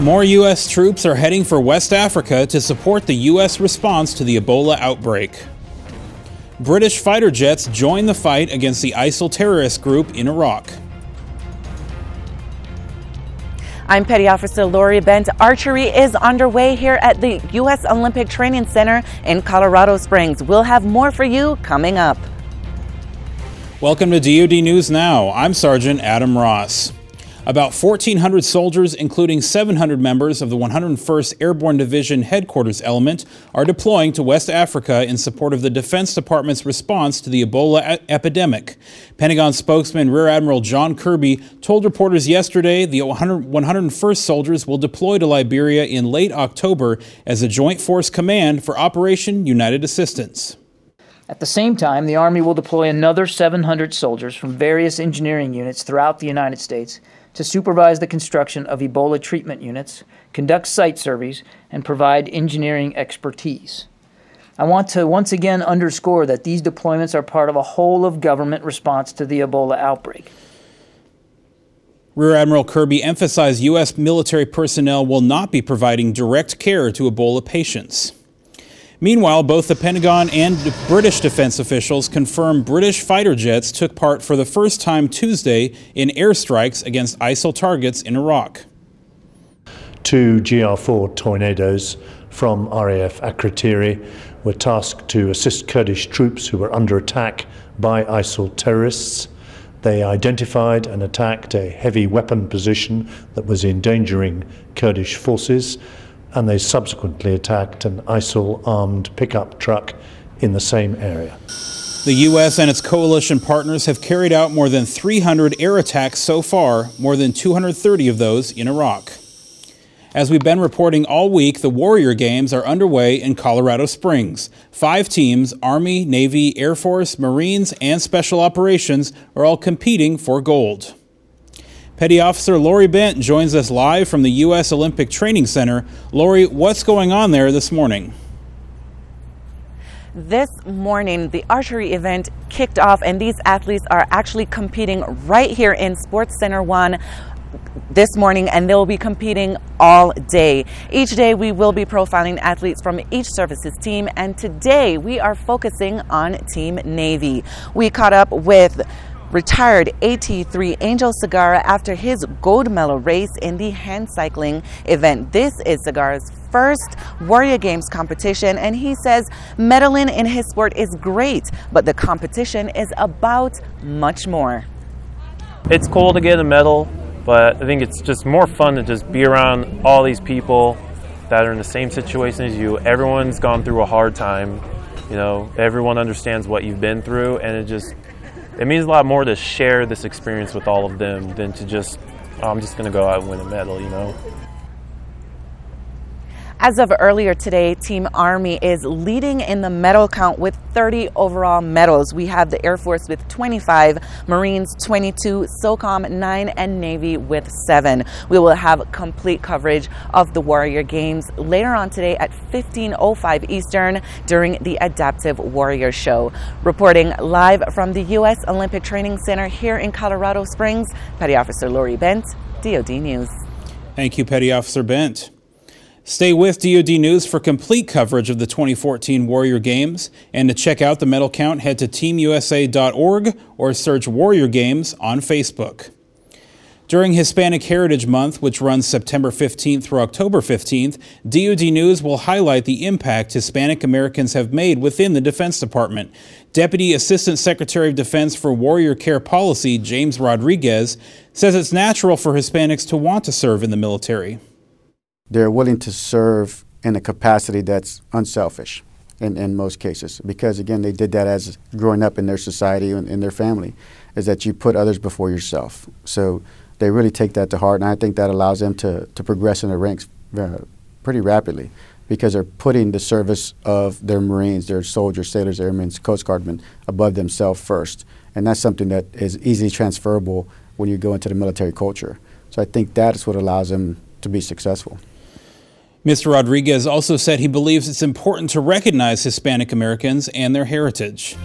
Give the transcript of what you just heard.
More U.S. troops are heading for West Africa to support the U.S. response to the Ebola outbreak. British fighter jets join the fight against the ISIL terrorist group in Iraq. I'm Petty Officer Lori Bent. Archery is underway here at the U.S. Olympic Training Center in Colorado Springs. We'll have more for you coming up. Welcome to DoD News Now. I'm Sergeant Adam Ross. About 1,400 soldiers, including 700 members of the 101st Airborne Division Headquarters Element, are deploying to West Africa in support of the Defense Department's response to the Ebola epidemic. Pentagon spokesman Rear Admiral John Kirby told reporters yesterday the 101st soldiers will deploy to Liberia in late October as a Joint Force Command for Operation United Assistance. At the same time, the Army will deploy another 700 soldiers from various engineering units throughout the United States to supervise the construction of Ebola treatment units, conduct site surveys, and provide engineering expertise. I want to once again underscore that these deployments are part of a whole of government response to the Ebola outbreak. Rear Admiral Kirby emphasized U.S. military personnel will not be providing direct care to Ebola patients. Meanwhile, both the Pentagon and British defense officials confirm British fighter jets took part for the first time Tuesday in airstrikes against ISIL targets in Iraq. Two GR 4 Tornados from RAF Akrotiri were tasked to assist Kurdish troops who were under attack by ISIL terrorists. They identified and attacked a heavy weapon position that was endangering Kurdish forces and they subsequently attacked an ISIL armed pickup truck in the same area. The U.S. and its coalition partners have carried out more than 300 air attacks so far, more than 230 of those in Iraq. As we've been reporting all week, the Warrior Games are underway in Colorado Springs. Five teams Army, Navy, Air Force, Marines, and Special Operations are all competing for gold. Petty Officer Lori Bent joins us live from the U.S. Olympic Training Center. Lori, what's going on there this morning? This morning, the archery event kicked off, and these athletes are actually competing right here in Sports Center 1 this morning and they'll be competing all day. Each day we will be profiling athletes from each services team and today we are focusing on Team Navy. We caught up with retired AT3 Angel Segarra after his gold medal race in the hand cycling event. This is Segarra's first Warrior Games competition, and he says medaling in his sport is great, but the competition is about much more. It's cool to get a medal, but I think it's just more fun to just be around all these people that are in the same situation as you. Everyone's gone through a hard time. You know, everyone understands what you've been through, and it just it means a lot more to share this experience with all of them than to just, oh, I'm just going to go out and win a medal, you know? As of earlier today, Team Army is leading in the medal count with 30 overall medals. We have the Air Force with 25, Marines 22, SOCOM 9, and Navy with 7. We will have complete coverage of the Warrior Games later on today at 15.05 Eastern during the Adaptive Warrior Show. Reporting live from the U.S. Olympic Training Center here in Colorado Springs, Petty Officer Lori Bent, DoD News. Thank you, Petty Officer Bent. Stay with DoD News for complete coverage of the 2014 Warrior Games. And to check out the medal count, head to teamusa.org or search Warrior Games on Facebook. During Hispanic Heritage Month, which runs September 15th through October 15th, DoD News will highlight the impact Hispanic Americans have made within the Defense Department. Deputy Assistant Secretary of Defense for Warrior Care Policy, James Rodriguez, says it's natural for Hispanics to want to serve in the military they're willing to serve in a capacity that's unselfish in, in most cases. Because again they did that as growing up in their society and in their family is that you put others before yourself. So they really take that to heart and i think that allows them to, to progress in the ranks uh, pretty rapidly because they're putting the service of their marines their soldiers sailors airmen coast guardmen above themselves first. And that's something that is easily transferable when you go into the military culture. So i think that is what allows them to be successful Mr. Rodriguez also said he believes it's important to recognize Hispanic Americans and their heritage.